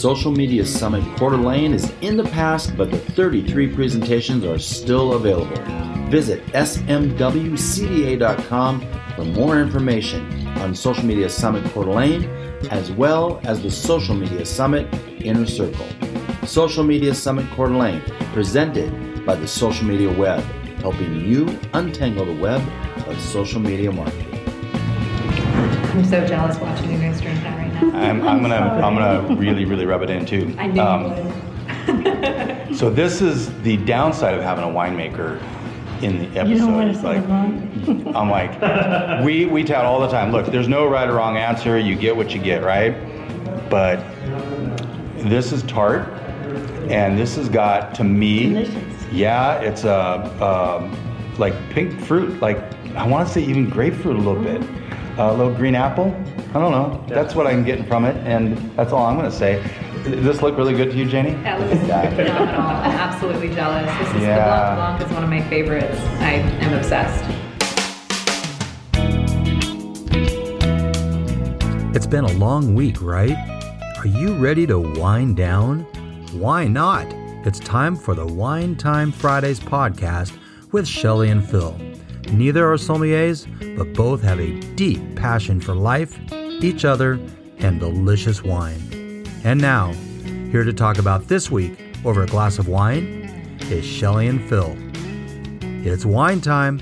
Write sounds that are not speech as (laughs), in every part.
Social Media Summit Coeur d'Alene is in the past, but the 33 presentations are still available. Visit smwcda.com for more information on Social Media Summit Coeur d'Alene, as well as the Social Media Summit Inner Circle. Social Media Summit Coeur d'Alene, presented by the Social Media Web, helping you untangle the web of social media marketing. I'm so jealous watching I'm, I'm gonna (laughs) I'm gonna really really rub it in too. I knew Um. (laughs) So this is the downside of having a winemaker in the episode. You don't want to like wrong. (laughs) I'm like we we tout all the time. Look, there's no right or wrong answer. You get what you get, right? But this is tart, and this has got to me. Delicious. Yeah, it's a um, like pink fruit. Like I want to say even grapefruit a little bit. A little green apple. I don't know. That's what I'm getting from it, and that's all I'm gonna say. Does this look really good to you, Janie? That was (laughs) phenomenal. I'm absolutely jealous. This is Yeah. the Blanc Blanc is one of my favorites. I am obsessed. It's been a long week, right? Are you ready to wind down? Why not? It's time for the Wine Time Fridays podcast with Shelley and Phil. Neither are sommeliers, but both have a deep passion for life, each other, and delicious wine. And now, here to talk about this week over a glass of wine is Shelley and Phil. It's wine time.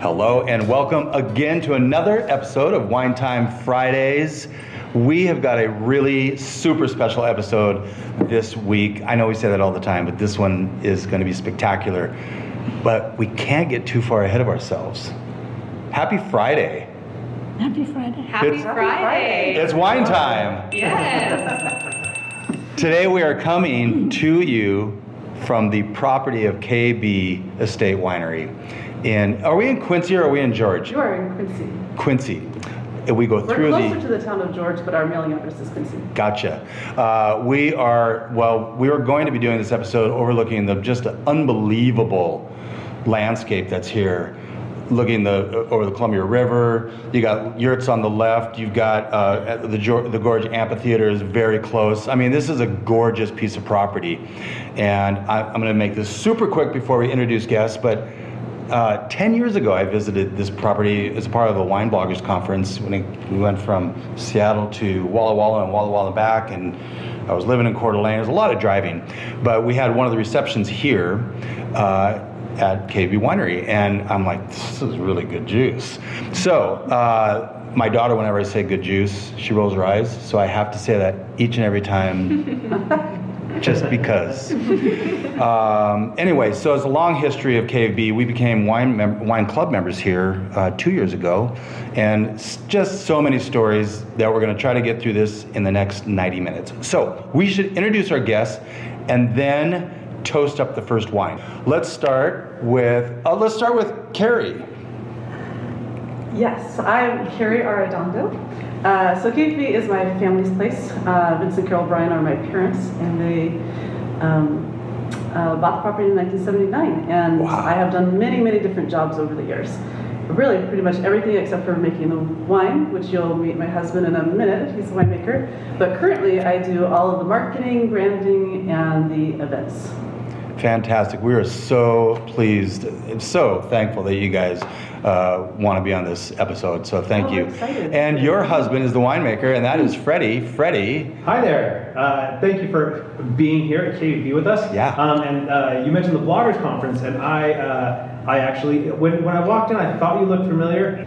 Hello and welcome again to another episode of Wine Time Fridays. We have got a really super special episode this week. I know we say that all the time, but this one is going to be spectacular. But we can't get too far ahead of ourselves. Happy Friday. Happy Friday. Happy It's- Friday. It's wine time. Yes. (laughs) Today we are coming to you from the property of Cave B Estate Winery. In are we in Quincy or are we in George? You are in Quincy. Quincy. And we go We're through closer the to the town of George, but our mailing address is Quincy. Gotcha. Uh, we are, well, we are going to be doing this episode overlooking the just unbelievable landscape that's here. Looking the over the Columbia River, you got yurts on the left. You've got uh, the the Gorge Amphitheater is very close. I mean, this is a gorgeous piece of property, and I, I'm going to make this super quick before we introduce guests. But uh, 10 years ago, I visited this property as part of a wine bloggers conference when it, we went from Seattle to Walla Walla and Walla Walla back, and I was living in Coeur d'Alene. There's a lot of driving, but we had one of the receptions here uh, at Cave B Winery, and I'm like, this is really good juice. So, uh, my daughter, whenever I say good juice, she rolls her eyes, so I have to say that each and every time (laughs) just because. Um, anyway, so it's a long history of Cave B. We became wine mem- wine club members here uh, two years ago, and s- just so many stories that we're going to try to get through this in the next 90 minutes. So we should introduce our guests, and then toast up the first wine. Let's start with uh, let's start with Carrie. Yes, I'm Carrie Arredondo. Uh, so Cave B is my family's place. Uh, Vince and Carol Bryan are my parents, and they um, uh, bought the property in 1979. And Wow. I have done many, many different jobs over the years. Really, pretty much everything except for making the wine, which you'll meet my husband in a minute. He's a winemaker. But currently, I do all of the marketing, branding, and the events. Fantastic. We are so pleased, so thankful that you guys uh, want to be on this episode. So thank Oh, you. excited. And your husband is the winemaker, and that is Freddie. Freddie. Hi there. Uh, thank you for being here at Cave B with us. Yeah. Um, and uh, you mentioned the bloggers conference, and I, uh, I actually, when, when I walked in, I thought you looked familiar.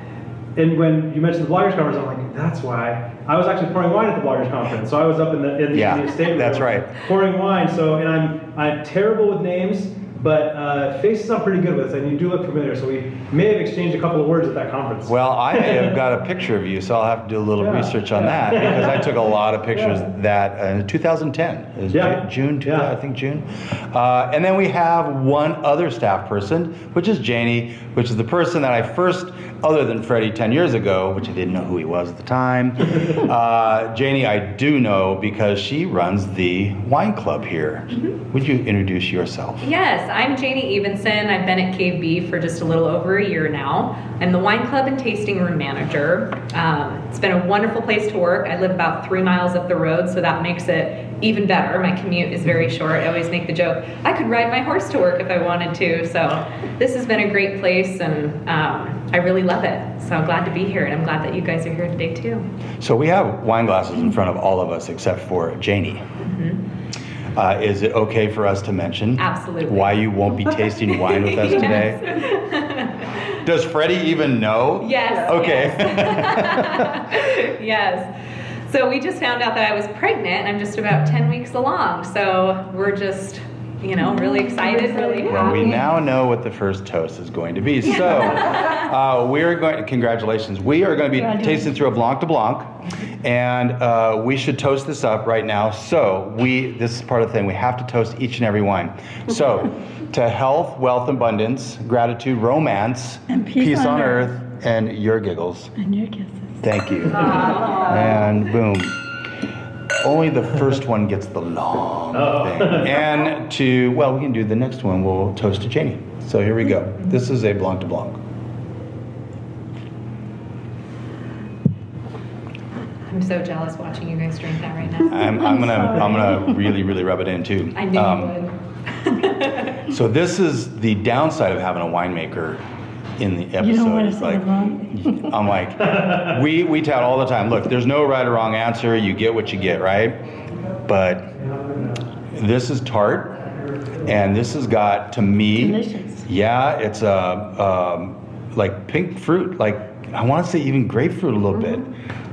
And when you mentioned the bloggers conference, I'm like, that's why. I was actually pouring wine at the bloggers conference, so I was up in the in the, Yeah, in the estate room that's right. pouring wine. So, and I'm I'm terrible with names, but uh, faces I'm pretty good with, us and you do look familiar. So we may have exchanged a couple of words at that conference. Well, I may have got a (laughs) picture of you, so I'll have to do a little Yeah, research on yeah. that because I took a lot of pictures Yeah. that uh, in 2010. It Yeah. Ju- June, two, Yeah. I think June. Uh, and then we have one other staff person, which is Janie, which is the person that I first, other than Freddie 10 years ago, which I didn't know who he was at the time. (laughs) uh, Janie, I do know because she runs the wine club here. Mm-hmm. Would you introduce yourself? Yes, I'm Janie Evenson. I've been at Cave B for just a little over a year now. I'm the wine club and tasting room manager. Um, it's been a wonderful place to work. I live about three miles up the road, so that makes it even better. My commute is very short. I always make the joke I could ride my horse to work if I wanted to. So this has been a great place, and um, I really love it. So I'm glad to be here, and I'm glad that you guys are here today too. So we have wine glasses in front of all of us except for Janie. Uh, is it okay for us to mention Absolutely. why you won't be tasting (laughs) wine with us today? Does Freddie even know? Yes. Okay. Yes. (laughs) yes. So we just found out that I was pregnant. And I'm just about 10 weeks along. So we're just, you know, really excited, really happy. Well, we now know what the first toast is going to be. (laughs) So, uh, we're going. Congratulations. We are going to be tasting through a Blanc de Blanc, and uh, we should toast this up right now. So, we. This is part of the thing. We have to toast each and every wine. So, (laughs) to health, wealth, abundance, gratitude, romance, And peace on earth, and your giggles. And your kisses. Thank you. And boom. Only the first one gets the long thing. And to, well, we can do the next one. We'll toast to Janie. So here we go. This is a Blanc de Blanc. I'm so jealous watching you guys drink that right now. I'm, I'm gonna, I'm gonna really, really rub it in too. I knew Um, you would. So this is the downside of having a winemaker in the episode. You don't want to It's say like, wrong. (laughs) I'm like, we we tout all the time. Look, there's no right or wrong answer. You get what you get, right? But this is tart, and this has got to me. Delicious. Yeah, it's a um, like pink fruit. Like I want to say even grapefruit a little bit,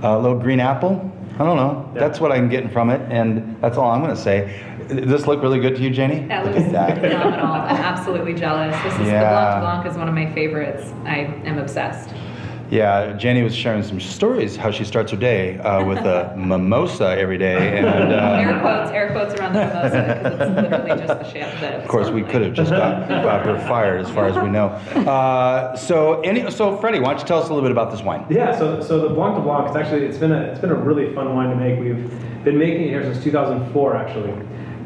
a little green apple. I don't know. That's what I'm getting from it, and that's all I'm going to say. Does this look really good to you, Jenny? That looks at that. phenomenal. I'm absolutely jealous. This is the Blanc de Blanc is one of my favorites. I am obsessed. Yeah, Jenny was sharing some stories how she starts her day uh, with a (laughs) mimosa every day, and air uh, quotes, air quotes around the mimosa because it's literally just the shit. That of course we could have just got, got her fired, as far as we know. (laughs) Uh, so, any, so Freddie, why don't you tell us a little bit about this wine? Yeah, so so the Blanc de Blanc, it's actually it's been a it's been a really fun wine to make. We've been making it here since 2004 actually,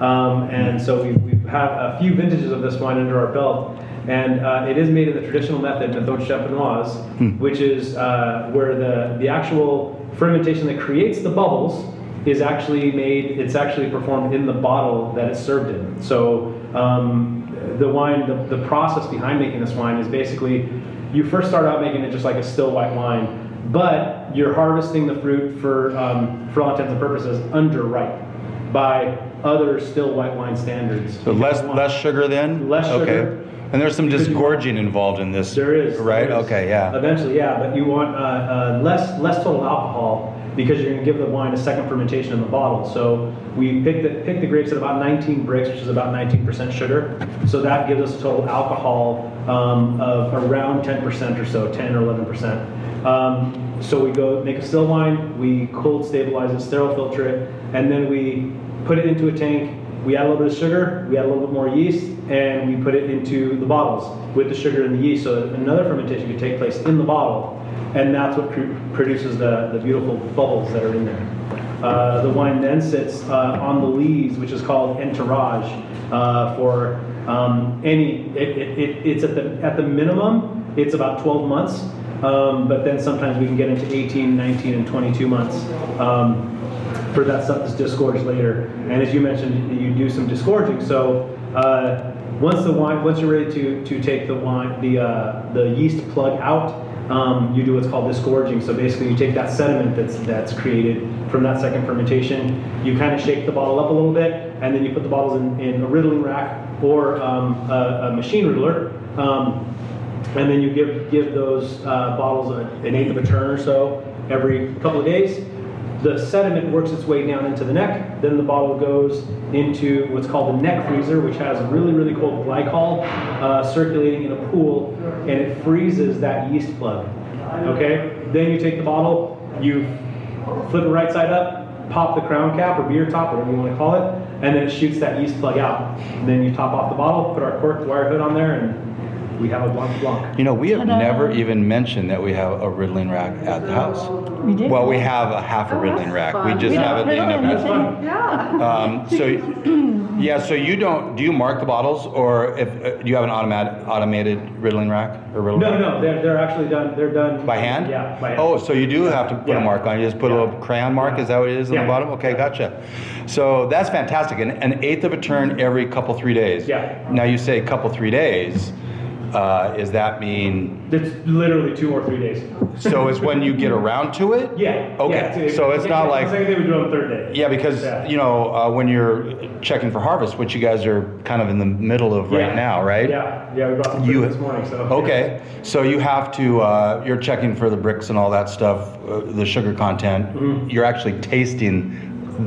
um, and so we we have a few vintages of this wine under our belt, and uh, it is made in the traditional method, méthode champenoise, which is uh, where the the actual fermentation that creates the bubbles is actually made. It's actually performed in the bottle that it's served in. So. Um, the wine, the, the process behind making this wine is basically you first start out making it just like a still white wine, but you're harvesting the fruit for, um, for all intents and purposes, underripe by other still white wine standards. So less less sugar then? Less sugar. Okay. And there's some disgorging involved in this. There is. Right? there is. Okay, yeah. Eventually, yeah, but you want uh, uh, less less total alcohol because you're going to give the wine a second fermentation in the bottle. So we pick the pick the grapes at about 19 Brix, which is about 19% sugar. So that gives us a total alcohol um, of around 10% or so, 10 or 11%. Um, so we go make a still wine, we cold stabilize it, sterile filter it, and then we put it into a tank. We add a little bit of sugar, we add a little bit more yeast, and we put it into the bottles with the sugar and the yeast so another fermentation can take place in the bottle. And that's what pr- produces the, the beautiful bubbles that are in there. Uh, the wine then sits uh, on the lees, which is called en tirage, uh, for um, any, it, it, it, it's at the, at the minimum, it's about 12 months, um, but then sometimes we can get into 18, 19, and 22 months. Um, for that stuff that's disgorged later. And as you mentioned, you do some disgorging. So uh, once the wine, once you're ready to to take the wine, the uh, the yeast plug out, um, you do what's called disgorging. So basically, you take that sediment that's that's created from that second fermentation, you kind of shake the bottle up a little bit, and then you put the bottles in, in a riddling rack or um, a, a machine riddler. Um, and then you give give those uh, bottles a, an eighth of a turn or so every couple of days. The sediment works its way down into the neck. Then the bottle goes into what's called the neck freezer, which has really really cold glycol uh, circulating in a pool, and it freezes that yeast plug. Okay. Then you take the bottle, you flip it right side up, pop the crown cap or beer top, whatever you want to call it, and then it shoots that yeast plug out. And then you top off the bottle, put our cork wire hood on there, and we have a Blanc Blanc. You know, we have Ta-da. never even mentioned that we have a riddling rack at the house. We did. Well, we have a half a Oh, riddling that's rack. We just We don't have it in riddle a. anything. Yeah. Um, so, (clears throat) yeah, so you don't, do you mark the bottles or if, uh, do you have an automatic, automated riddling rack or riddle? No, rack? no, they're, they're actually done, they're done. By hand? Yeah, by hand. Oh, so you do have to put a mark on, you just put a little crayon mark, is that what it is on the bottom? Okay, gotcha. So that's fantastic, an, an eighth of a turn every couple, three days. Yeah. Now you say couple, three days, uh, does that mean, It's literally two or three days. so is when you get around to it? Yeah. Okay, yeah, so it's not like- Second day we do it on the third day. Yeah, because, Yeah. you know, uh, when you're checking for harvest, which you guys are kind of in the middle of right now, right? Yeah, yeah, we brought some You- this morning, so. Okay, so you have to, uh, you're checking for the Brix and all that stuff, uh, the sugar content. You're actually tasting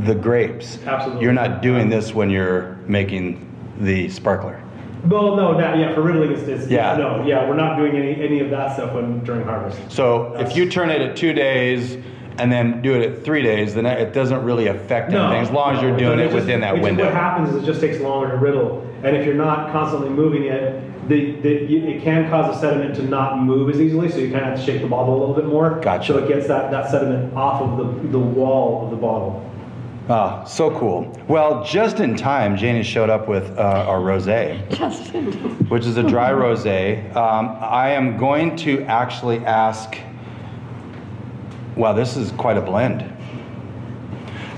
the grapes. Absolutely. You're not doing this when you're making the sparkler. Well, no, not, yeah, for riddling it's, it's, Yeah. no, yeah, we're not doing any, any of that stuff when, during harvest. So if you turn it at two days and then do it at three days, then it doesn't really affect No, anything, as long as you're doing it it just- within that window. What happens is it just takes longer to riddle, and if you're not constantly moving it, the, the, you- it can cause the sediment to not move as easily, so you kind of have to shake the bottle a little bit more. Gotcha. So it gets that, that sediment off of the, the wall of the bottle. Ah, so cool. Well, just in time, Janie showed up with uh, our rosé. Which is a dry (laughs) rosé. Um, I am going to actually ask. Wow, this is quite a blend.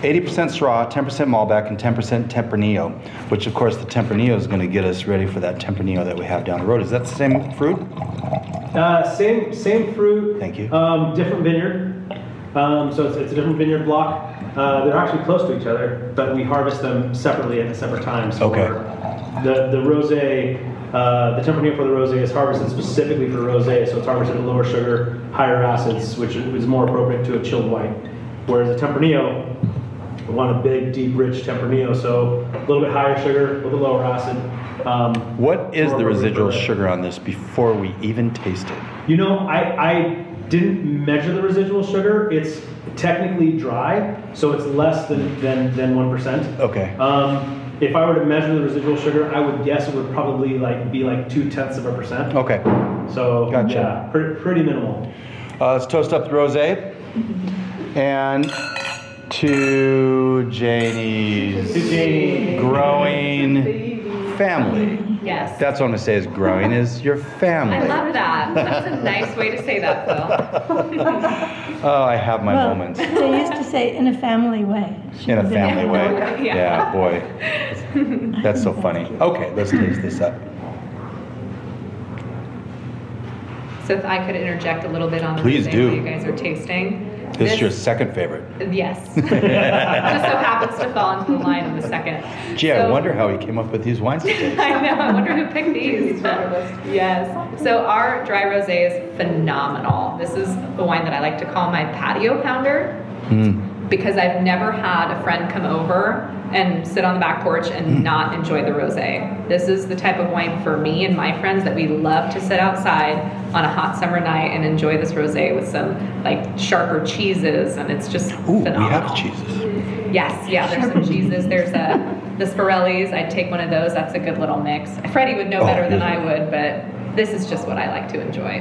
80% Syrah, 10% Malbec, and 10% Tempranillo, which of course the Tempranillo is going to get us ready for that Tempranillo that we have down the road. Is that the same fruit? Uh, same, same fruit. Thank you. Um, different vineyard. Um, so it's, it's a different vineyard block. Uh, they're actually close to each other, but we harvest them separately at a separate times. So Okay. The the rosé, uh, the Tempranillo for the rosé is harvested specifically for rosé, so it's harvested at lower sugar, higher acids, which is more appropriate to a chilled white. Whereas the Tempranillo, we want a big, deep, rich Tempranillo, so a little bit higher sugar, a little bit lower acid. Um, What is the residual sugar on this before we even taste it? You know, I, I didn't measure the residual sugar. It's technically dry, so it's less than than than one percent. Okay. Um, if I were to measure the residual sugar, I would guess it would probably like be like two tenths of a percent. Okay. So Gotcha. yeah, pretty, pretty minimal. Uh, let's toast up the rosé. And to Janie's To Janie. growing family. Yes. That's what I'm gonna say is growing is your family. I love that. That's a nice way to say that, Phil. (laughs) Oh, I have my well, moments They used to say in a family way. in a family way. Yeah. Yeah, boy. That's so funny. Okay, let's taste this up. So if I could interject a little bit on the Please rosé do. while you guys are tasting. This is your second favorite. Yes. (laughs) (laughs) Just so happens to fall into the line of the second. Gee, I wonder how he came up with these wines to taste. (laughs) I know. I wonder who picked these. yes. So our dry rosé is phenomenal. This is the wine that I like to call my patio pounder Mm. because I've never had a friend come over and sit on the back porch and hmm. not enjoy the rosé. This is the type of wine for me and my friends that we love to sit outside on a hot summer night and enjoy this rosé with some like sharper cheeses and it's just Ooh, we have cheeses. Yes, yeah, there's some cheeses. There's a, the Spirellis. I'd take one of those. That's a good little mix. Freddie would know Oh, better than. I would, but this is just what I like to enjoy.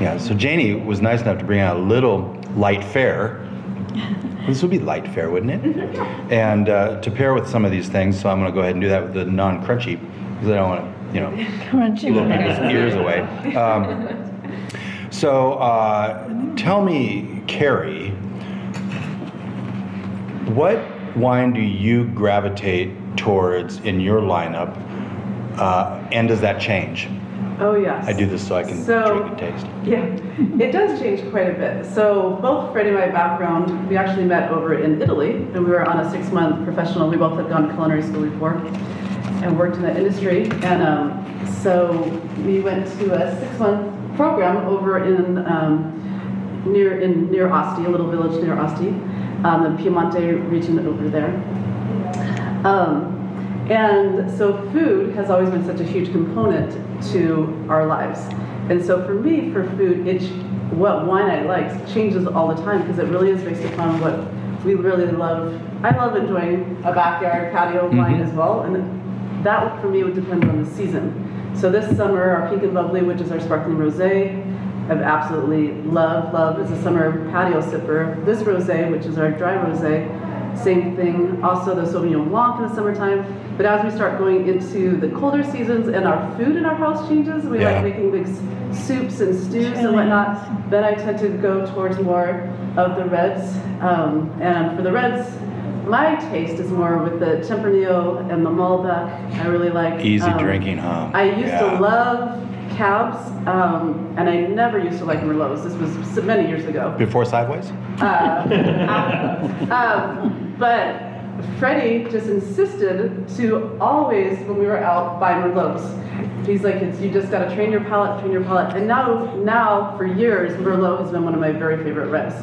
Yeah, so Janie was nice enough to bring out a little light fare. This would be light fare, wouldn't it? And uh, to pair with some of these things, so I'm going to go ahead and do that with the non-crunchy because I don't want to, you know, Crunchy. blow people's ears away. Um, so uh, tell me, Carrie, what wine do you gravitate towards in your lineup, uh, and does that change? Oh, yes. I do this so I can So- drink and taste. Yeah, it does change quite a bit. So both Freddie and my background, we actually met over in Italy, and we were on a six-month professional. We both had gone to culinary school before and worked in that industry. And um, so we went to a six-month program over in um, near in near Asti, a little village near Asti, um, the Piemonte region over there. Um, and so food has always been such a huge component to our lives. And so for me, for food, it, what wine I like changes all the time because it really is based upon what we really love. I love enjoying a backyard patio wine Mhm. as well. And that for me would depend on the season. So this summer, our Pink and Bubbly, which is our sparkling rosé, I've absolutely loved, love is a summer patio sipper. This rosé, which is our dry rosé, same thing. Also the Sauvignon Blanc in the summertime. But as we start going into the colder seasons and our food in our house changes, we Yeah. like making big soups and stews and whatnot. Then I tend to go towards more of the reds. Um, and for the reds, my taste is more with the Tempranillo and the Malbec. I really like. Easy um, drinking, huh? I used Yeah. to love cabs, um, and I never used to like Merlots. This was many years ago. Before Sideways? (laughs) Um, but Freddie just insisted to always, when we were out, buy Merlots. He's like, it's, you just gotta train your palate, train your palate. And now, now for years, Merlot has been one of my very favorite reds.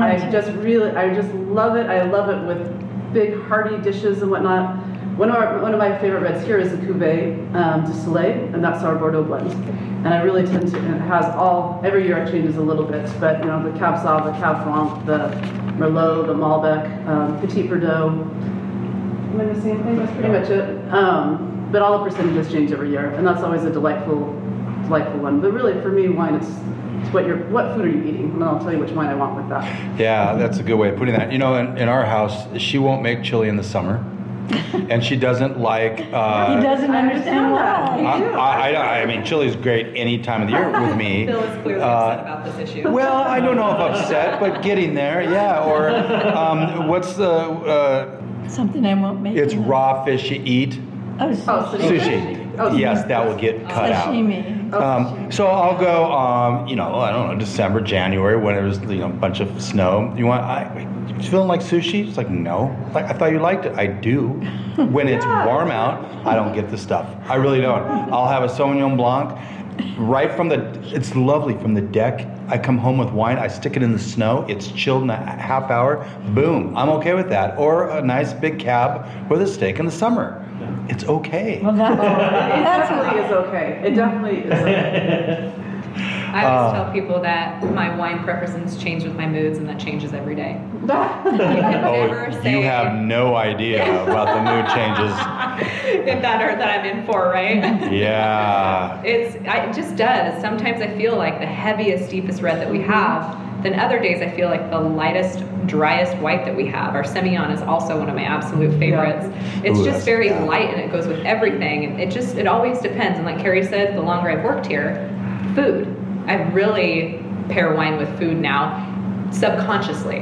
I just really, I just love it. I love it with big hearty dishes and whatnot. One of our, one of my favorite reds here is the Cuvée um, du Soleil, and that's our Bordeaux blend. And I really tend to, it has all, every year it changes a little bit, but you know, the Cab Sauv, the Cab Franc, the Merlot, the Malbec, um, Petit Verdot. Am I missing anything? That's pretty much it. Um, but all the percentages change every year, and that's always a delightful, delightful one. But really, for me, wine, it's what you're, what food are you eating? And I'll tell you which wine I want with that. Yeah, that's a good way of putting that. You know, in, in our house, she won't make chili in the summer, and she doesn't like. Uh, He doesn't understand understand why. I, I, I mean, chili is great any time of the year with me. (laughs) Phil is clearly Uh, upset about this issue. Well, I don't know if upset, but getting there, yeah. Or um, what's the? Uh, Something I won't make. it's raw fish you eat. Oh, Oh, sushi. Sushi. Oh, Yes, that will get cut out. Sashimi. Um, so I'll go, um, you know, I don't know, December, January, when there's you know a bunch of snow. You want, I, you feeling like sushi? It's like no. Like I thought you liked it. I do. (laughs) When it's warm out, I don't get the stuff. I really don't. I'll have a Sauvignon Blanc, right from the. It's lovely from the deck. I come home with wine. I stick it in the snow. It's chilled in a half hour. Boom. I'm okay with that. Or a nice big cab with a steak in the summer. It's okay. Well, that, (laughs) It definitely is okay. It definitely is okay. (laughs) I Uh, always tell people that my wine preferences change with my moods, and that changes every day. (laughs) You Oh, say you have no (laughs) idea about the mood changes. if that or that I'm in for, right? (laughs) Yeah. It's I, it just does. Sometimes I feel like the heaviest, deepest red that we have. Then other days I feel like the lightest, driest white that we have. Our Semillon is also one of my absolute favorites. It's Ooh, just very yeah. light and it goes with everything. And it just it always depends. And like Carrie said, the longer I've worked here, food. I really pair wine with food now. Subconsciously,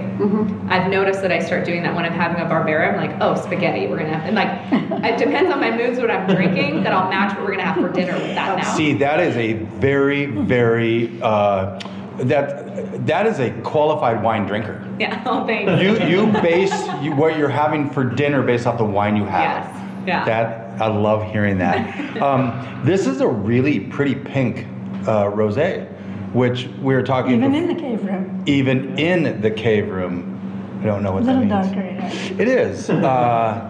I've noticed that I start doing that when I'm having a Barbera. I'm like, oh, spaghetti. We're gonna have, and like, (laughs) it depends on my moods what I'm drinking. That I'll match what we're gonna have for dinner with that now. See, that is a very, very uh, that that is a qualified wine drinker. Yeah. (laughs) Oh, thanks. You you base you, what you're having for dinner based off the wine you have. Yes. Yeah. That I love hearing that. (laughs) um, this is a really pretty pink uh, rosé, which we were talking. even bef- in the cave room. even in the cave room. I don't know A what that little means. darker. yeah. It is. (laughs) Uh,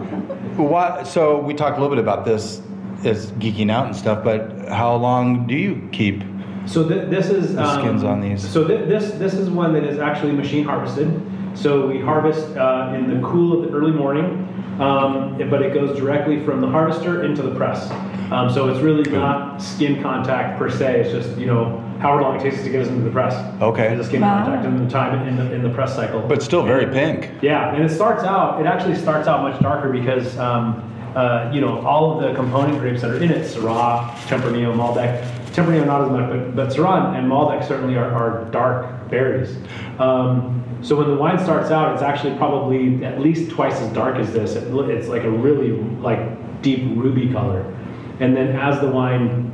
what, so we talked a little bit about this as geeking out and stuff, but how long do you keep? So th- this is The skins um, on these. So th- this this is one that is actually machine harvested. So we harvest uh, in the cool of the early morning, um, but it goes directly from the harvester into the press. Um, so it's really not skin contact per se. It's just you know however long it takes to get us into the press. Okay. It's the skin Wow. contact and the time in the in the press cycle. But still very pink. Yeah, and it starts out. It actually starts out much darker because um, uh, you know all of the component grapes that are in it, Syrah, Tempranillo, Malbec. Tempranillo not as much, but, but Syrah and Malbec certainly are, are dark berries. Um, so when the wine starts out, it's actually probably at least twice as dark as this. It, it's like a really like deep ruby color, and then as the wine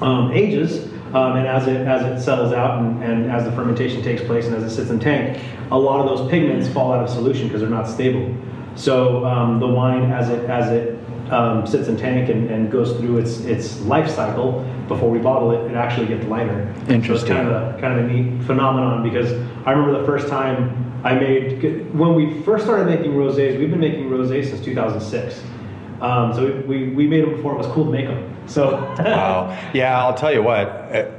um, ages um, and as it as it settles out and, and as the fermentation takes place and as it sits in tank, a lot of those pigments fall out of solution because they're not stable. So um, the wine as it as it um, sits in tank and, and goes through its its life cycle before we bottle it, it actually gets lighter. So Interesting. it's kind of a kind of a neat phenomenon because I remember the first time I made when we first started making rosés. We've been making rosés since 2006. Um, so we, we, we made them before it was cool to make them. So Wow. Yeah, I'll tell you what. uh,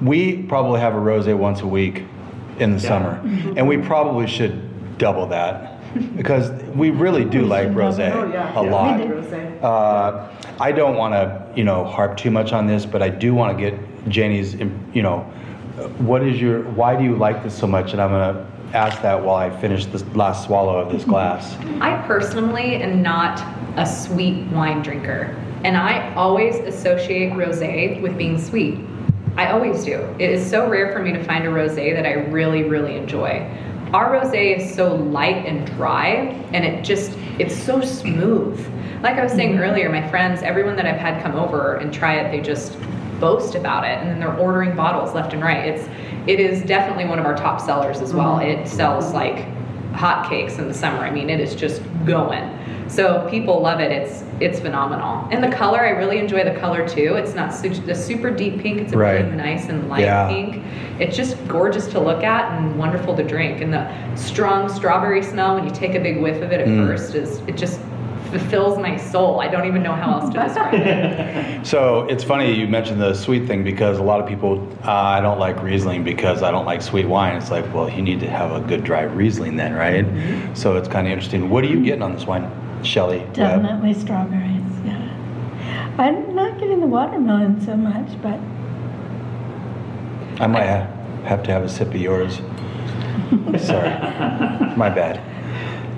We probably have a rosé once a week in the Yeah. summer, and we probably should double that because we really do like rosé Oh, yeah. a Yeah, lot. we do. Uh, I don't want to, you know, harp too much on this, but I do want to get Janie's, you know, what is your, why do you like this so much? And I'm going to ask that while I finish this last swallow of this glass. I personally am not a sweet wine drinker, and I always associate rosé with being sweet. I always do. It is so rare for me to find a rosé that I really, really enjoy. Our rosé is so light and dry, and it just, it's so smooth. Like I was saying mm-hmm. earlier, my friends, everyone that I've had come over and try it, they just boast about it, and then they're ordering bottles left and right. It's, it is definitely one of our top sellers as well. Mm-hmm. It sells like hotcakes in the summer. I mean, it is just going. So people love it. It's it's phenomenal. And the color, I really enjoy the color too. It's not su- the super deep pink. It's a Right. really nice and light Yeah. pink. It's just gorgeous to look at and wonderful to drink. And the strong strawberry smell when you take a big whiff of it at Mm. first is it just fulfills my soul. I don't even know how else to describe it. (laughs) So it's funny you mentioned the sweet thing because a lot of people, uh, I don't like Riesling because I don't like sweet wine. It's like, well, you need to have a good dry Riesling then, right? So it's kind of interesting. What are you getting on this wine, Shelley? Webb? Definitely strawberries, yeah. I'm not getting the watermelon so much, but I might ha- have to have a sip of yours. (laughs) Sorry, my bad.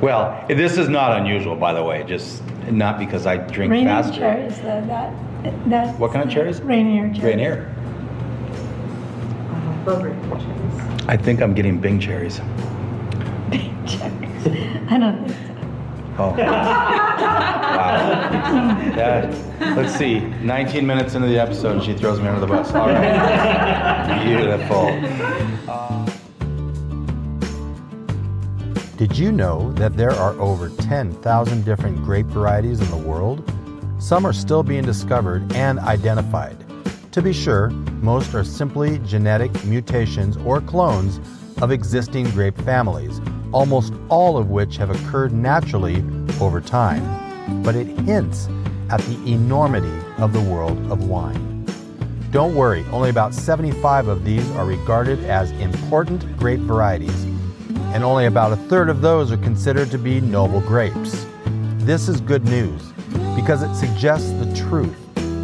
Well, this is not unusual, by the way. Just not because I drink Rainier faster. cherries, though, that, that. What kind of cherries? Rainier cherries. Rainier. Uh, Love rainbow cherries. I think I'm getting Bing cherries. Bing cherries. (laughs) I don't think so. Oh. (laughs) wow. That, let's see. 19 minutes into the episode, and she throws me under the bus. All right. Beautiful. Did you know that there are over 10,000 different grape varieties in the world? Some are still being discovered and identified. To be sure, most are simply genetic mutations or clones of existing grape families, almost all of which have occurred naturally over time. But it hints at the enormity of the world of wine. Don't worry, only about 75 of these are regarded as important grape varieties, and only about a third of those are considered to be noble grapes. This is good news because it suggests the truth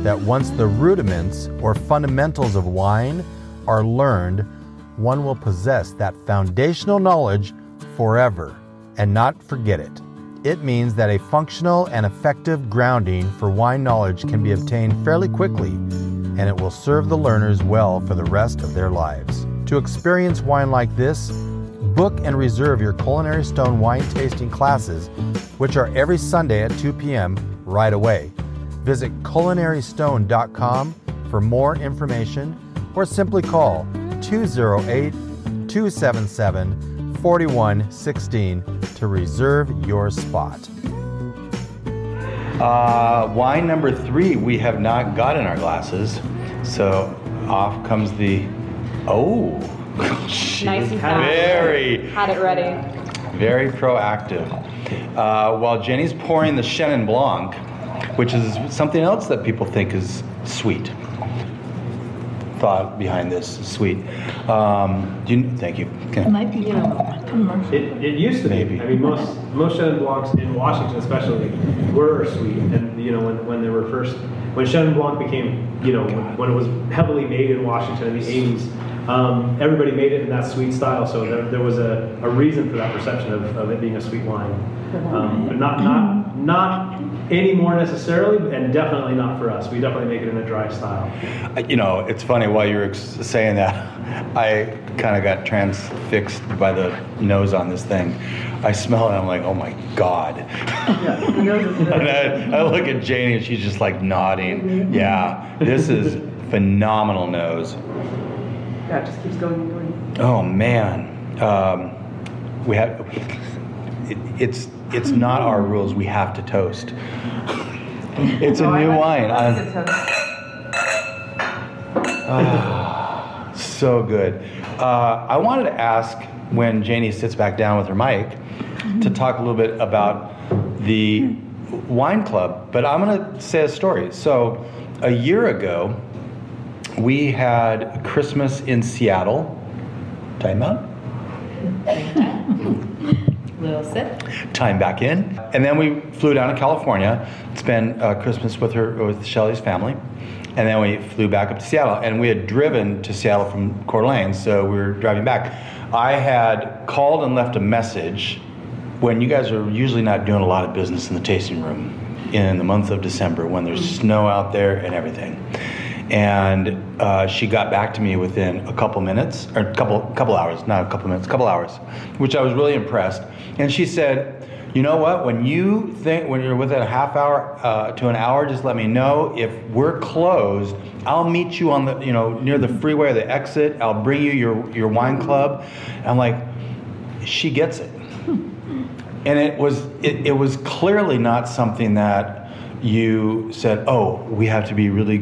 that once the rudiments or fundamentals of wine are learned, one will possess that foundational knowledge forever and not forget it. It means that a functional and effective grounding for wine knowledge can be obtained fairly quickly, and it will serve the learners well for the rest of their lives. To experience wine like this, book and reserve your Culinary Stone wine tasting classes, which are every Sunday at 2 p.m. right away. Visit culinarystone.com for more information or simply call 208 277 4116 to reserve your spot. Uh, wine number three, we have not got in our glasses. So off comes the. Oh, (laughs) she Nice and fast. very, Had it ready. very proactive. Uh, while Jenny's pouring the Chenin Blanc, which is something else that people think is sweet. Thought behind this is sweet. Um, do you, thank you. Okay. It might be a little commercial. It, it used to Maybe. be. I mean, most most Chenin Blancs in Washington, especially, were sweet. And you know, when, when they were first, when Chenin Blanc became, you know, when, when it was heavily made in Washington in the '80s, um, everybody made it in that sweet style. So there, there was a, a reason for that perception of, of it being a sweet wine. Um, but not not not anymore necessarily, and definitely not for us. We definitely make it in a dry style. You know, it's funny while you were saying that, (laughs) I kind of got transfixed by the nose on this thing. I smell it and I'm like, oh my God. Yeah, (laughs) And. I, I look at Janie and she's just like nodding. Yeah, this is phenomenal nose. Yeah, it just keeps going and going. Oh man, um, we have. It, it's it's not our rules. We have to toast. It's a new wine. I like I'm- it toast. So good. Uh, I wanted to ask when Janie sits back down with her mic to talk a little bit about the wine club, but I'm going to say a story. So, a year ago, we had Christmas in Seattle. Time out. Time back in. And then we flew down to California, spent uh, Christmas with her, with Shelly's family. And then we flew back up to Seattle. And we had driven to Seattle from Coeur d'Alene, so we were driving back. I had called and left a message when you guys are usually not doing a lot of business in the tasting room in the month of December when there's snow out there and everything. And uh, she got back to me within a couple minutes, or a couple couple hours, not a couple minutes, a couple hours, which I was really impressed. And she said, "You know what? When you think when you're within a half hour uh, to an hour, just let me know. If we're closed, I'll meet you on the you know near the freeway or the exit. I'll bring you your your wine club." I'm like, she gets it and it was it, it was clearly not something that you said oh we have to be really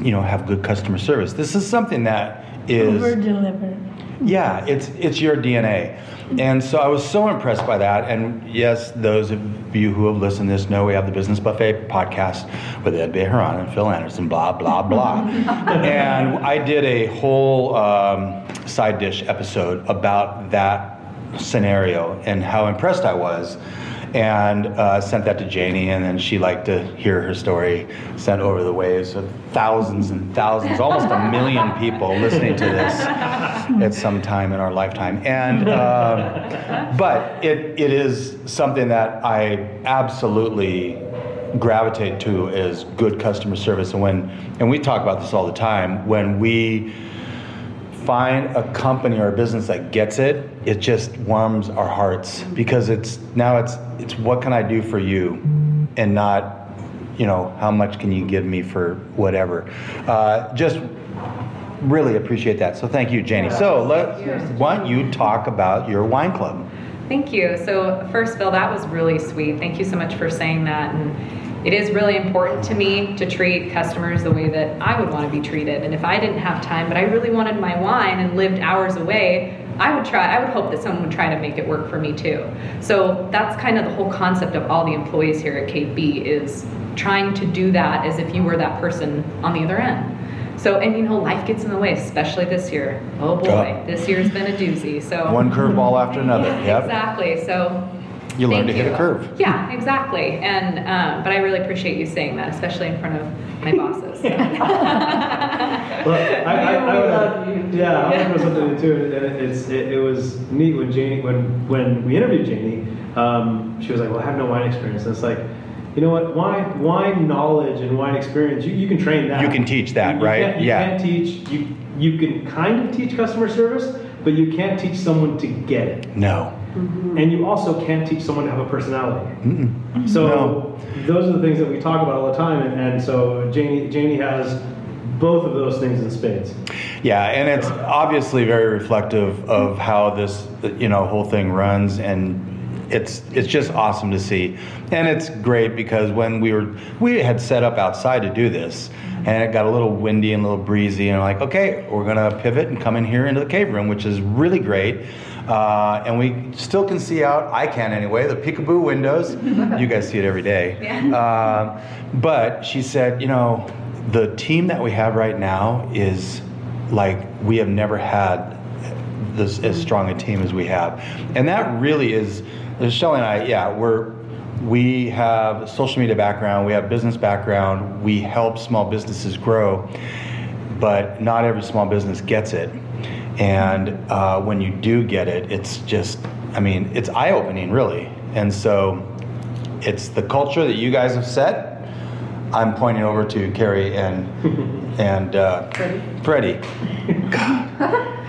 you know have good customer service this is something that is Over is deliver. Yeah it's it's your dna and so i was so impressed by that and yes those of you who have listened to this know we have the business buffet podcast with ed Bejarana and phil anderson blah blah blah (laughs) and i did a whole um, side dish episode about that scenario and how impressed I was. And uh, sent that to Janie, and then she liked to hear her story sent over the waves of thousands and thousands, almost a million (laughs) people listening to this at some time in our lifetime. And um, but it, it is something that I absolutely gravitate to is good customer service. And when and we talk about this all the time when we find a company or a business that gets it, it just warms our hearts because it's now it's it's what can I do for you, and not, you know, how much can you give me for whatever. Uh, just really appreciate that. So thank you, Janie. So let why don't you talk about your wine club? Thank you. So, first, Bill, that was really sweet. Thank you so much for saying that. And it is really important to me to treat customers the way that I would want to be treated. And if I didn't have time, but I really wanted my wine and lived hours away, I would try, I would hope that someone would try to make it work for me too. So, that's kind of the whole concept of all the employees here at Cave B is trying to do that as if you were that person on the other end. So, and you know, life gets in the way, especially this year. Oh boy, this year's been a doozy. So, One curveball after another. yeah, (laughs) Yep. Exactly. So You learn thank to hit a curve. Yeah, exactly. And um, but I really appreciate you saying that, especially in front of my bosses. (laughs) Well, I, I, I We would, love you. Yeah, I want to know something too. And it, it's it, it was neat when Janie when when we interviewed Janie. Um, she was like, "Well, I have no wine experience." And it's like, you know what? Wine wine knowledge and wine experience you, you can train that. You can teach that, You- you right? Can't, you Yeah. can't teach you you can kind of teach customer service, but you can't teach someone to get it. No. Mm-hmm. And you also can't teach someone to have a personality. Mm-mm. So No. those are the things that we talk about all the time, and, and so Janie Janie has both of those things in spades. Yeah, and it's obviously very reflective of how this you know whole thing runs, and it's it's just awesome to see, and it's great because when we were we had set up outside to do this, and it got a little windy and a little breezy, and I'm like okay, we're gonna pivot and come in here into the cave room, which is really great. Uh, and we still can see out. I can anyway. The peekaboo windows. you guys see it every day. (laughs) Um, but she said, you know, the team that we have right now is like we have never had this as strong a team as we have, and that really is. Shelly and I, yeah, we're we have social media background, we have business background, we help small businesses grow, but not every small business gets it. And uh, when you do get it, it's just, I mean, it's eye opening, really. And so it's the culture that you guys have set. I'm pointing over to Carrie and (laughs) and uh, Freddie. Freddie. God.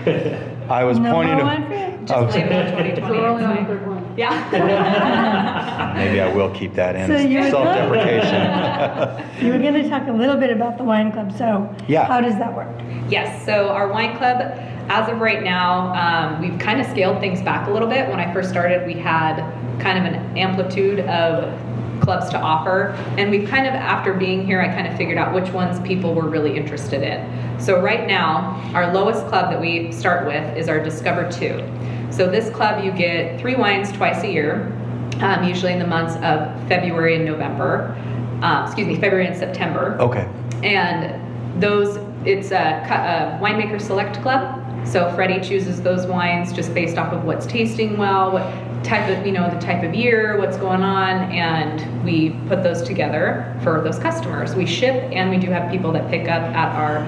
(laughs) I was No pointing more to. wine for you? I was- Blame it on 2020. So we're only on the it's third fine. one. Yeah. (laughs) maybe I will keep that in. So you Self-deprecation. (laughs) You were going to talk a little bit about the wine club, so Yeah. how does that work? Yes, so our wine club, as of right now, um, we've kind of scaled things back a little bit. When I first started, we had kind of an amplitude of clubs to offer, and we've kind of, after being here, I kind of figured out which ones people were really interested in. So right now, our lowest club that we start with is our Discover 2. So this club, you get three wines twice a year, um, usually in the months of February and November. Um, excuse me, February and September Okay. and those it's a, a winemaker select club so freddie chooses those wines just based off of what's tasting well what type of you know the type of year what's going on and we put those together for those customers. We ship and we do have people that pick up at our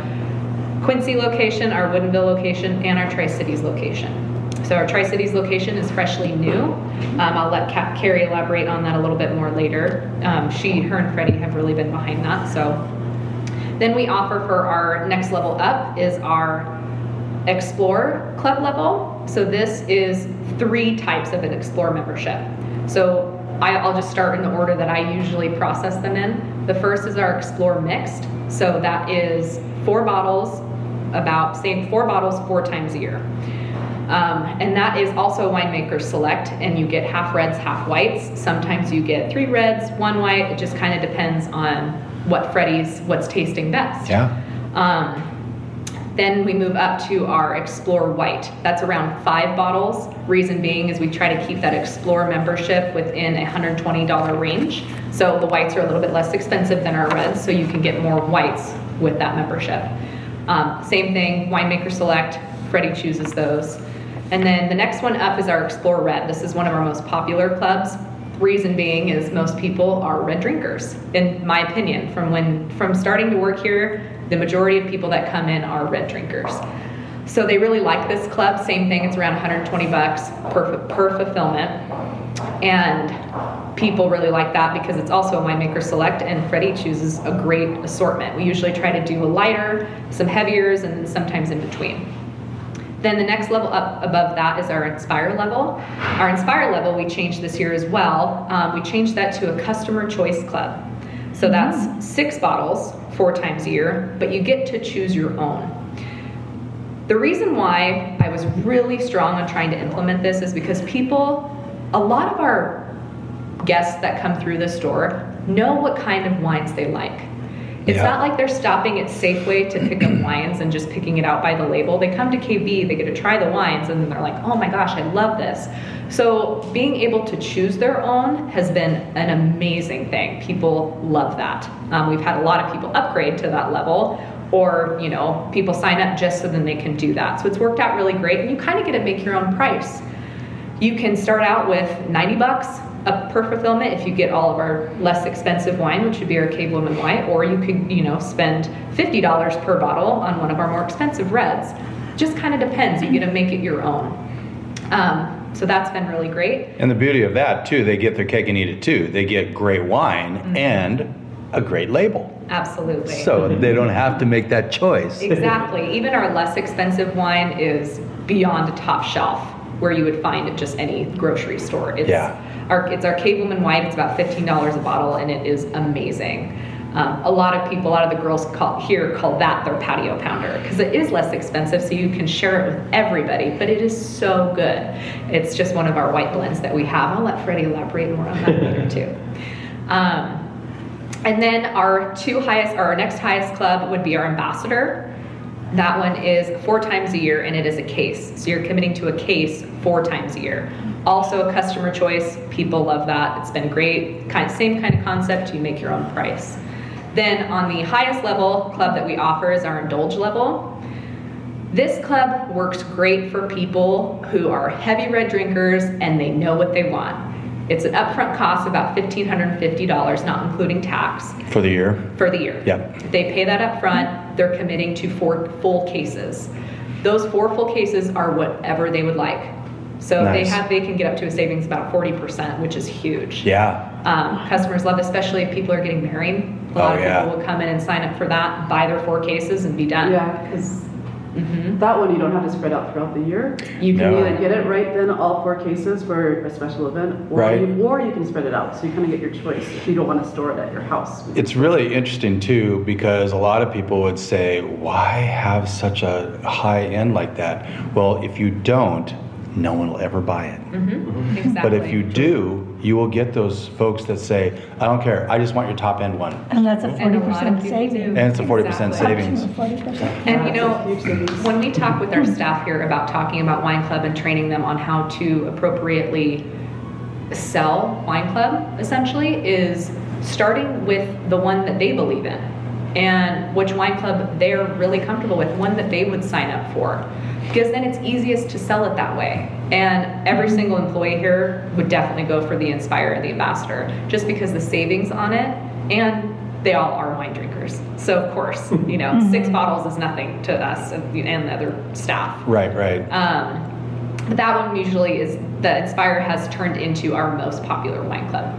quincy location our woodinville location and our tri-cities location. So our tri-cities location is freshly new. Um, i'll let carrie elaborate on that a little bit more later. Um, she her and freddie have really been behind that so. Then we offer for our next level up is our Explore Club level. So this is three types of an Explore membership. So I, I'll just start in the order that I usually process them in. The first is our Explore Mixed. So that is four bottles, about say four bottles four times a year. Um, and that is also winemaker select, and you get half reds, half whites. Sometimes you get three reds, one white. It just kind of depends on what Freddie's, what's tasting best. Yeah. Um, then we move up to our Explore White. That's around five bottles. Reason being is we try to keep that Explore membership within a $120 range. So the whites are a little bit less expensive than our reds, so you can get more whites with that membership. Um, same thing, winemaker select, Freddie chooses those. And then the next one up is our Explore Red. This is one of our most popular clubs. Reason being is most people are red drinkers, in my opinion. From when from starting to work here, the majority of people that come in are red drinkers. So they really like this club. Same thing, it's around 120 bucks per, per fulfillment. And people really like that because it's also a winemaker select and Freddie chooses a great assortment. We usually try to do a lighter, some heaviers, and sometimes in between. Then the next level up above that is our Inspire level. Our Inspire level we changed this year as well. Um, we changed that to a customer choice club. So that's six bottles four times a year, but you get to choose your own. The reason why I was really strong on trying to implement this is because people, a lot of our guests that come through the store know what kind of wines they like. It's Yeah. not like they're stopping at Safeway to pick up (clears throat) wines and just picking it out by the label. They come to Cave B, they get to try the wines, and then they're like, oh my gosh, I love this. So being able to choose their own has been an amazing thing. People love that. Um, we've had a lot of people upgrade to that level, or you know, people sign up just so then they can do that. So it's worked out really great, and you kind of get to make your own price. You can start out with 90 bucks up per fulfillment if you get all of our less expensive wine, which would be our Cave Woman White, or you could, you know, spend $50 per bottle on one of our more expensive reds. Just kind of depends. You get to make it your own. Um, so that's been really great. And the beauty of that too, they get their cake and eat it too. They get great wine Mm-hmm. and a great label. Absolutely. So they don't have to make that choice. Exactly. Even our less expensive wine is beyond a top shelf where you would find at just any grocery store. It's Yeah. Our, it's our Cave Woman White. It's about $15 a bottle and it is amazing. Um, a lot of people, a lot of the girls call, here call that their patio pounder because it is less expensive, so you can share it with everybody. But it is so good. It's just one of our white blends that we have. I'll let Freddie elaborate more on that later too. (laughs) Um, and then our two highest, or our next highest club would be our ambassador. That one is four times a year and it is a case. So you're committing to a case four times a year. Also a customer choice. People love that. It's been great. Kind same kind of concept. You make your own price. Then on the highest level club that we offer is our indulge level. This club works great for people who are heavy red drinkers and they know what they want. It's an upfront cost of about $1,550, not including tax For the year? for the year. Yep. They pay that up front. they're committing to four full cases. Those four full cases are whatever they would like. So they have, they can get up to a savings about forty percent, which is huge. Yeah. Um, customers love, especially if people are getting married. A lot Oh, of yeah. people will come in and sign up for that, buy their four cases and be done. Yeah, because Mhm. that one you don't have to spread out throughout the year. You can No. either get it right then, all four cases for a special event, or Right. you, or you can spread it out. So you kind of get your choice if you don't want to store it at your house. It's really interesting too because a lot of people would say, why have such a high end like that? Well, if you don't, no one will ever buy it. Mhm. Exactly. But if you do, you will get those folks that say, I don't care, I just want your top end one. And that's a forty a lot of percent people do. savings. And it's a 40% Exactly. savings. Forty percent. And you know, it's a huge savings. when we talk with our staff here about talking about wine club and training them on how to appropriately sell wine club, essentially, is starting with the one that they believe in. and which wine club they're really comfortable with, one that they would sign up for. Because then it's easiest to sell it that way. And every single employee here would definitely go for the Inspire the Ambassador, just because the savings on it, and they all are wine drinkers. So of course, (laughs) you know, six bottles is nothing to us and, and the other staff. Right, right. Um, but that one usually is the Inspire has turned into our most popular wine club.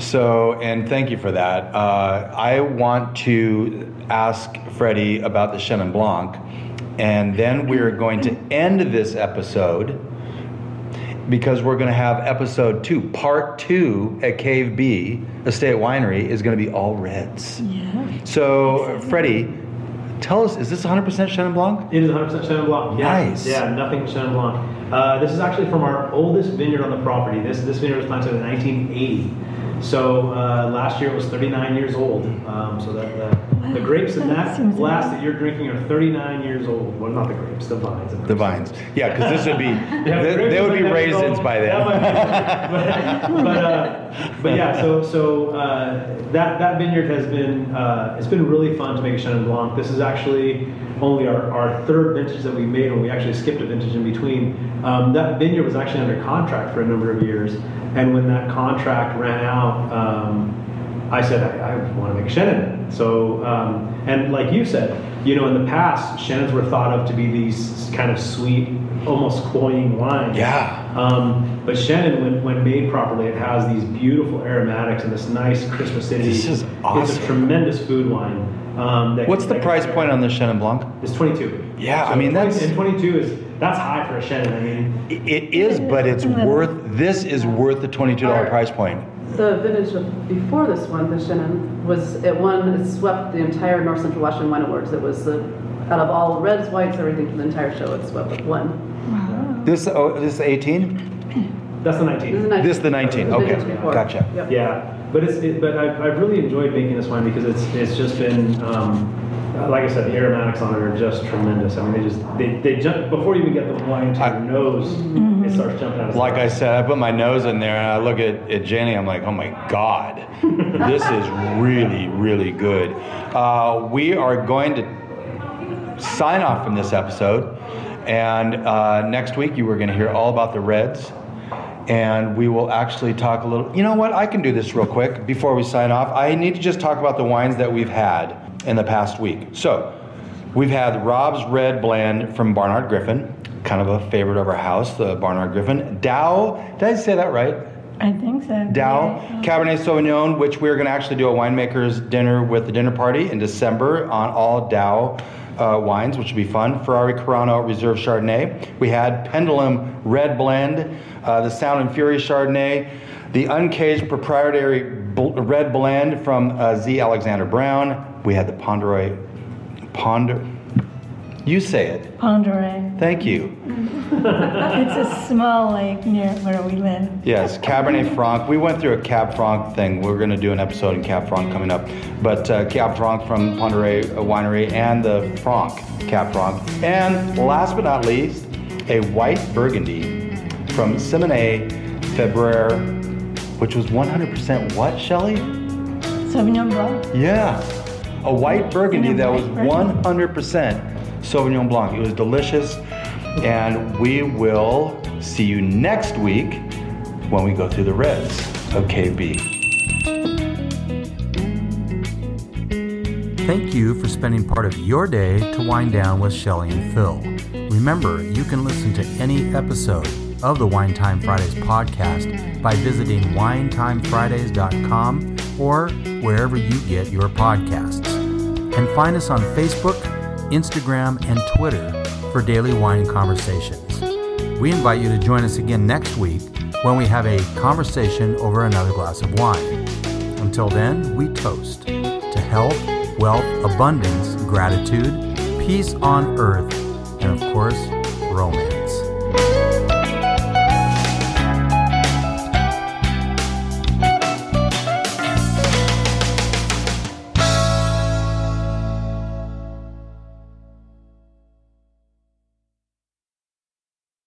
So, and thank you for that. Uh, I want to ask Freddie about the Chenin Blanc, and then we're going to end this episode because we're going to have episode two, part two at Cave B Estate Winery is going to be all reds. Yeah. So, Freddie, tell us, is this 100% Chenin Blanc? It is 100% Chenin Blanc. Yeah. Nice. Yeah, nothing Chenin Blanc. Uh, this is actually from our oldest vineyard on the property. This this vineyard was planted in 1980. So uh, last year it was 39 years old. Um, so that the, the grapes in that that glass amazing. that you're drinking are 39 years old. Well, not the grapes, the vines. The vines. Yeah, because this would be, (laughs) Yeah, they, they would be raisins go- by that then. be- (laughs) but, but, uh, but yeah, so so uh, that that vineyard has been uh, it's been really fun to make a Chenin Blanc. This is actually only our, our third vintage that we made, and we actually skipped a vintage in between. Um, that vineyard was actually under contract for a number of years, and when that contract ran out. Um, I said I, I want to make a Chenin. So, um, and like you said, you know, in the past, Chenins were thought of to be these kind of sweet, almost cloying wines. Yeah. Um, but Chenin, when, when made properly, it has these beautiful aromatics and this nice crisp acidity. This is awesome. It's a tremendous food wine. Um, that What's the that price point on the Chenin Blanc? It's 22. Yeah, I 20 mean, that's- And 22 is that's high for a Chenin. I mean, It is, but it's worth, this is worth the $22 price point. The vintage of- before this one, the Chenin, was, it won, it swept the entire North Central Washington Wine Awards. It was the, out of all reds, whites, everything for the entire show, it swept, it won. Wow. This, oh, this is 18? that's the This 19. is 19. This is the 19, The okay, vintage before. gotcha. Yep. Yeah, but it's it, but I've, I've really enjoyed making this wine because it's it's just been um, like I said, the aromatics on it are just tremendous. I mean, they just they, they jump before you even get the wine to I- your nose, it starts jumping out. Of Like I said, I put my nose in there and I look at, at Jenny, I'm like, oh my God, this is really, really good. Uh, we are going to sign off from this episode. And uh, next week, you are going to hear all about the Reds. And we will actually talk a little. You know what? I can do this real quick before we sign off. I need to just talk about the wines that we've had in the past week. So, we've had Rob's Red Blend from Barnard Griffin, kind of a favorite of our house, the Barnard Griffin. DAOU, did I say that right? I think so. DAOU Yeah. Cabernet Sauvignon, which we're going to actually do a winemaker's dinner with the dinner party in December on all DAOU uh, wines, which will be fun. Ferrari Carano Reserve Chardonnay. We had Pendulum Red Blend, uh, the Sound and Fury Chardonnay, the Uncaged Proprietary Red Blend from uh, Z. Alexander Brown. We had the Ponderoy Ponder. You say it. Ponderay. Thank you. (laughs) It's a small lake near where we live. Yes, Cabernet Franc. We went through a Cab Franc thing. We're going to do an episode in Cab Franc coming up. But uh, Cab Franc from Ponderay Winery and the Franc, Cab Franc. And last but not least, a white Burgundy from Simone Febrer, which was 100% what, Shelley? Sauvignon Blanc. Yeah, a white Burgundy Yeah, that was Burgundy. 100% Sauvignon Blanc. It was delicious. And we will see you next week when we go through the reds of Cave B. Thank you for spending part of your day to wind down with Shelley and Phil. Remember, you can listen to any episode of the Wine Time Fridays podcast by visiting winetimefridays.com or wherever you get your podcasts. And find us on Facebook, Instagram, and Twitter for daily wine conversations. We invite you to join us again next week when we have a conversation over another glass of wine. Until then, we toast to health, wealth, abundance, gratitude, peace on earth, and of course, romance.